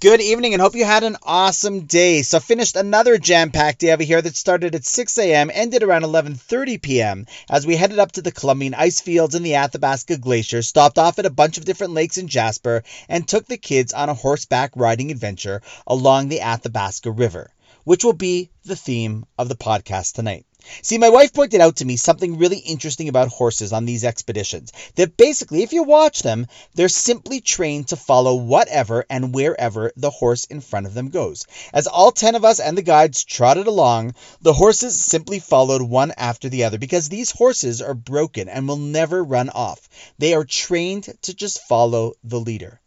Good evening and hope you had an awesome day. So finished another jam-packed day over here that started at 6 a.m., ended around 11:30 p.m. as we headed up to the Columbia ice fields and the Athabasca Glacier, stopped off at a bunch of different lakes in Jasper, and took the kids on a horseback riding adventure along the Athabasca River, which will be the theme of the podcast tonight. See, my wife pointed out to me something really interesting about horses on these expeditions. That basically, if you watch them, they're simply trained to follow whatever and wherever the horse in front of them goes. As all 10 of us and the guides trotted along, the horses simply followed one after the other because these horses are broken and will never run off. They are trained to just follow the leader.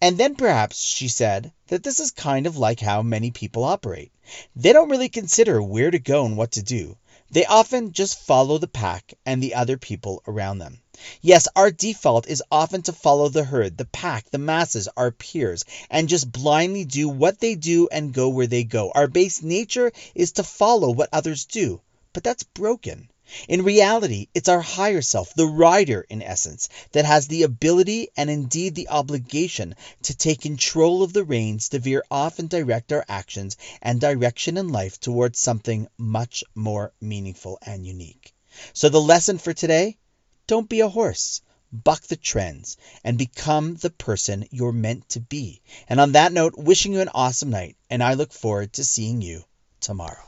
And then perhaps she said that this is kind of like how many people operate. They don't really consider where to go and what to do. They often just follow the pack and the other people around them. Yes, our default is often to follow the herd, the pack, the masses, our peers, and just blindly do what they do and go where they go. Our base nature is to follow what others do, but that's broken. In reality, it's our higher self, the rider in essence, that has the ability and indeed the obligation to take control of the reins to veer off and direct our actions and direction in life towards something much more meaningful and unique. So the lesson for today don't be a horse. Buck the trends and become the person you're meant to be. And on that note, wishing you an awesome night, and I look forward to seeing you tomorrow.